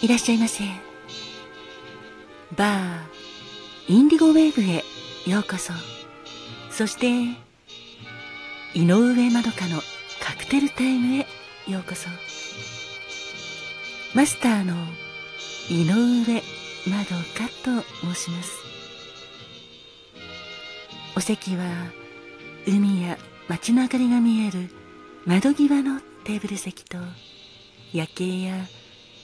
いらっしゃいませ。バーインディゴウェーブへようこそ。そして井上まどかのカクテルタイムへようこそ。マスターの井上まどかと申します。お席は海や街の明かりが見える窓際のテーブル席と夜景や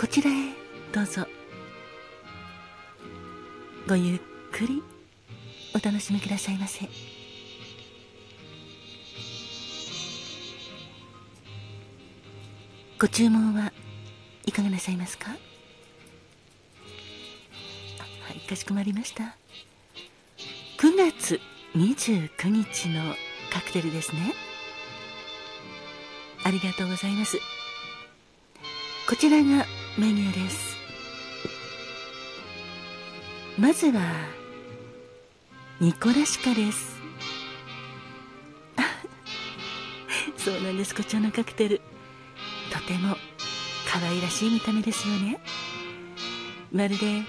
こちらへどうぞ。ごゆっくりお楽しみくださいませ。ご注文はいかがなさいますか？はいかしこまりました。9月29日のカクテルですね。ありがとうございます。こちらがメニューです。まずはニコラシカです。そうなんです。こちらのカクテル。とても可愛らしい見た目ですよね。まるで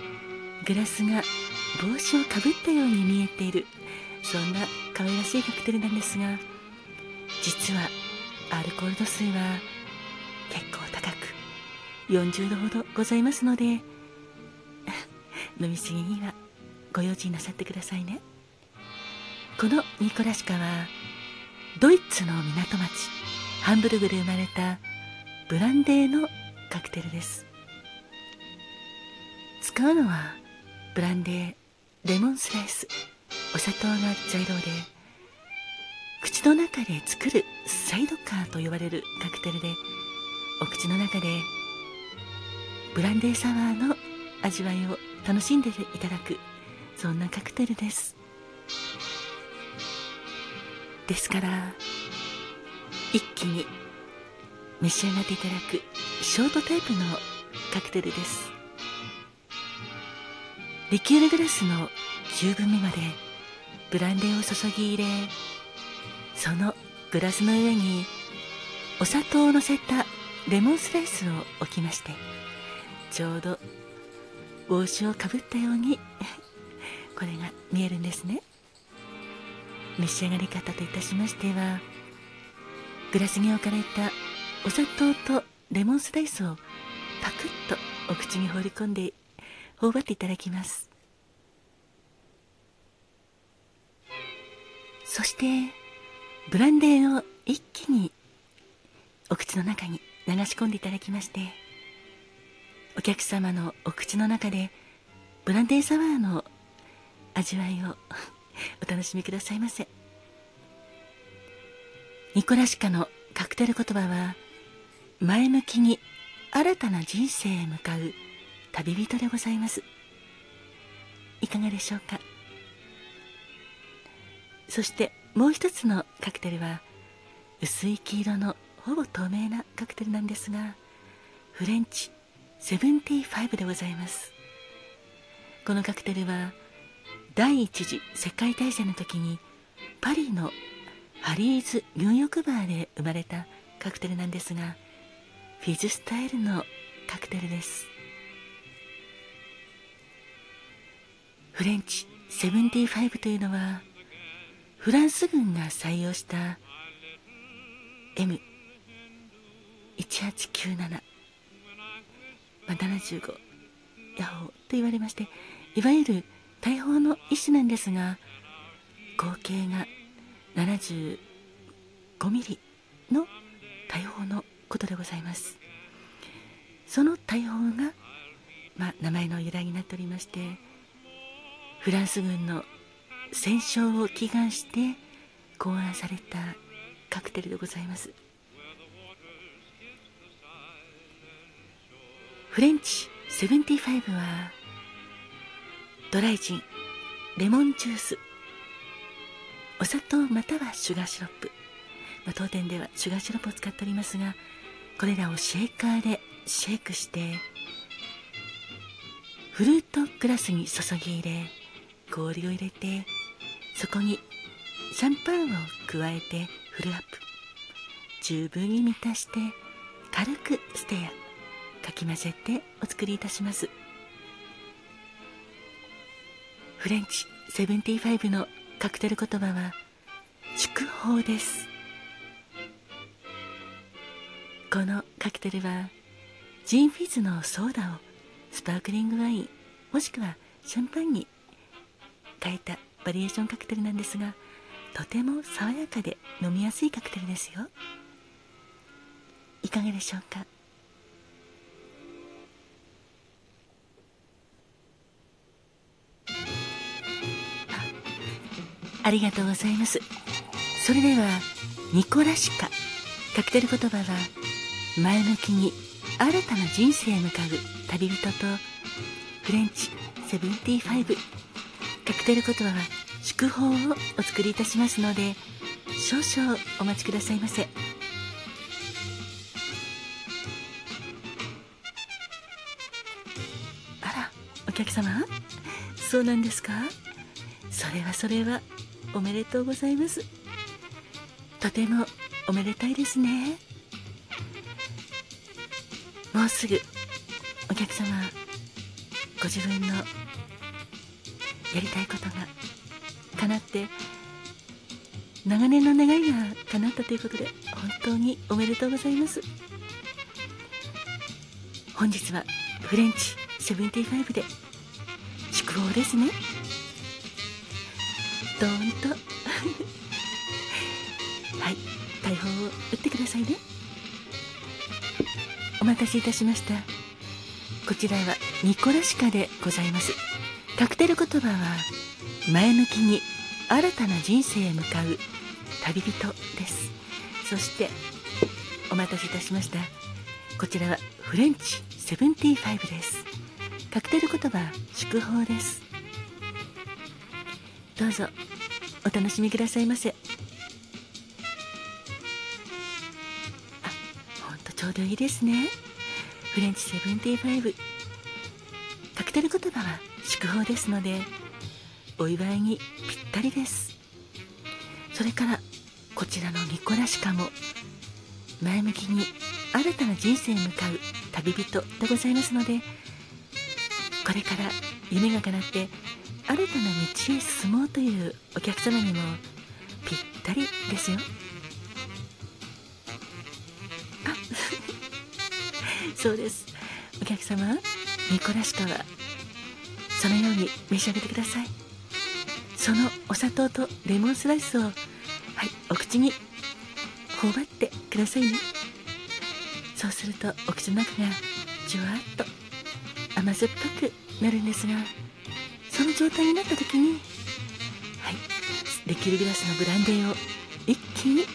グラスが帽子をかぶったように見えている。そんな可愛らしいカクテルなんですが実はアルコール度数は結構高40度ほどございますので 飲みすぎにはご用心なさってくださいね。このニコラシカはドイツの港町ハンブルグで生まれたブランデーのカクテルです。使うのはブランデーレモンスライスお砂糖が材料で口の中で作るサイドカーと呼ばれるカクテルでお口の中でブランデーサワーの味わいを楽しんでいただくそんなカクテルです。ですから一気に召し上がっていただくショートタイプのカクテルです。リキュールグラスの9分目までブランデーを注ぎ入れそのグラスの上にお砂糖をのせたレモンスライスを置きましてちょうど帽子をかぶったように これが見えるんですね。召し上がり方といたしましてはグラスに置かれたお砂糖とレモンスライスをパクッとお口に放り込んで頬張っていただきます。そしてブランデーを一気にお口の中に流し込んでいただきましてお客様のお口の中でブランデーサワーの味わいを お楽しみくださいませ。ニコラシカのカクテル言葉は前向きに新たな人生へ向かう旅人でございます。いかがでしょうか？そしてもう一つのカクテルは薄い黄色のほぼ透明なカクテルなんですがフレンチ。75でございます。このカクテルは第一次世界大戦の時にパリのハリーズ入浴バーで生まれたカクテルなんですがフィズスタイルのカクテルです。フレンチ75というのはフランス軍が採用した M1897、まあ、75ヤホと言われましていわゆる大砲の一種なんですが合計が75ミリの大砲のことでございます。その大砲が、まあ、名前の由来になっておりましてフランス軍の戦勝を祈願して考案されたカクテルでございます。フレンチ75はドライジンレモンジュースお砂糖またはシュガーシロップ、まあ、当店ではシュガーシロップを使っておりますがこれらをシェーカーでシェイクしてフルートグラスに注ぎ入れ氷を入れてそこにシャンパンを加えてフルアップ。十分に満たして軽くステア。かき混ぜてお作りいたします。フレンチ75のカクテル言葉は祝砲です。このカクテルはジンフィズのソーダをスパークリングワインもしくはシャンパンに変えたバリエーションカクテルなんですがとても爽やかで飲みやすいカクテルですよ。いかがでしょうか？ありがとうございます。それではニコラシカカクテル言葉は前向きに新たな人生へ向かう旅人とフレンチ75カクテル言葉は祝砲をお作りいたしますので少々お待ちくださいませ。あらお客様？そうなんですか？それはそれは。おめでとうございます。とてもおめでたいですね。もうすぐお客様ご自分のやりたいことが叶って長年の願いが叶ったということで本当におめでとうございます。本日はフレンチ75で祝砲ですね。ドーンとはい大砲を打ってくださいね。お待たせいたしました。こちらはニコラシカでございます。カクテル言葉は前向きに新たな人生へ向かう。旅人です。そしてお待たせいたしました。こちらはフレンチ75です。カクテル言葉祝砲です。どうぞ。お楽しみくださいませ。あほんとちょうどいいですね。フレンチ75カクテル言葉は祝砲ですのでお祝いにぴったりです。それからこちらのニコラシカも前向きに新たな人生へ向かう旅人でございますのでこれから夢が叶って新たな道へ進もうというお客様にもぴったりですよ。あ そうです。お客様ニコラシカはそのように召し上げてください。そのお砂糖とレモンスライスをはいお口に頬張ってくださいね。そうするとお口の中がじゅわっと甘酸っぱくなるんですが。状態になった時にはいできるグラスのブランデーを一気に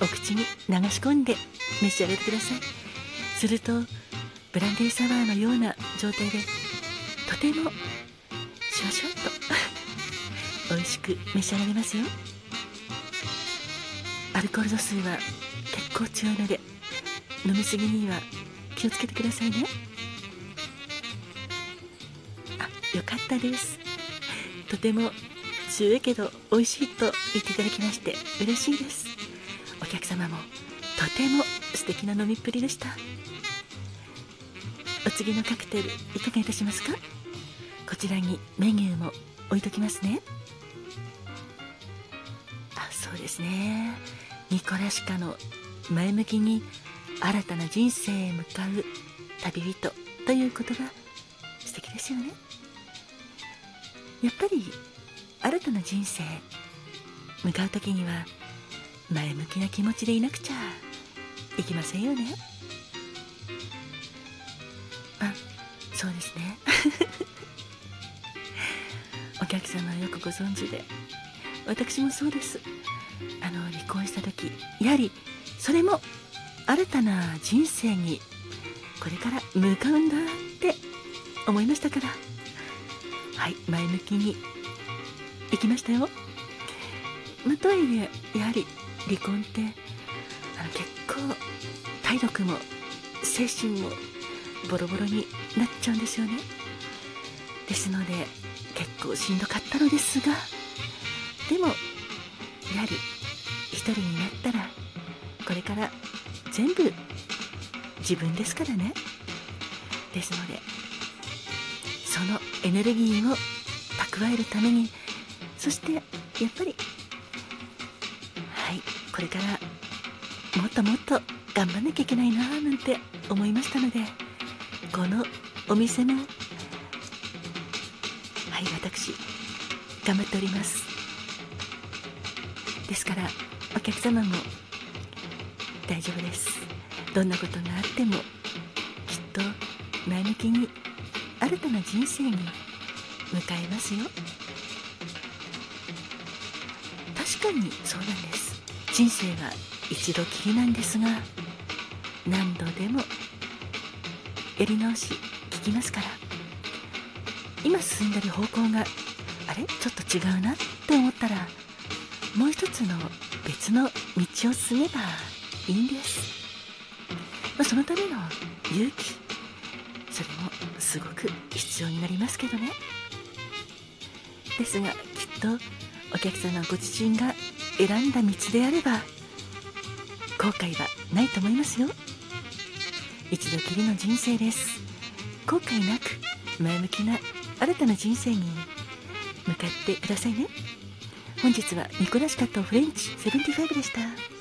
お口に流し込んで召し上がってください。するとブランデーサワーのような状態でとてもシュワシュワっと 美味しく召し上がれますよ。アルコール度数は結構強いので飲みすぎには気をつけてくださいね。あよかったです。とても強いけど美味しいと言っていただきまして嬉しいです。お客様もとても素敵な飲みっぷりでした。お次のカクテルいかがいたしますか？こちらにメニューも置いときますね。あそうですね。ニコラシカの前向きに新たな人生へ向かう旅人という言葉素敵ですよね。やっぱり新たな人生向かう時には前向きな気持ちでいなくちゃいけませんよね。あそうですね。お客様はよくご存知で。私もそうです。あの離婚した時やはりそれも新たな人生にこれから向かうんだって思いましたから。い前向きに。行きましたよ、ま、とはいえやはり離婚ってあの結構体力も精神もボロボロになっちゃうんですよね。ですので結構しんどかったのですがでもやはり一人になったらこれから全部自分ですからね。ですのでそのエネルギーを蓄えるためにそしてやっぱりはいこれからもっともっと頑張んなきゃいけないななんて思いましたのでこのお店もはい私頑張っております。ですからお客様も大丈夫です。どんなことがあってもきっと前向きに新たな人生に向かいますよ。確かにそうなんです。人生は一度きりなんですが何度でもやり直し聞きますから。今進んでる方向があれ？ちょっと違うなって思ったらもう一つの別の道を進めばいいんです、まあ、そのための勇気それもすごく必要になりますけどね。ですがきっとお客様ご自身が選んだ道であれば後悔はないと思いますよ。一度きりの人生です。後悔なく前向きな新たな人生に向かってくださいね。本日はニコラシカとフレンチ75でした。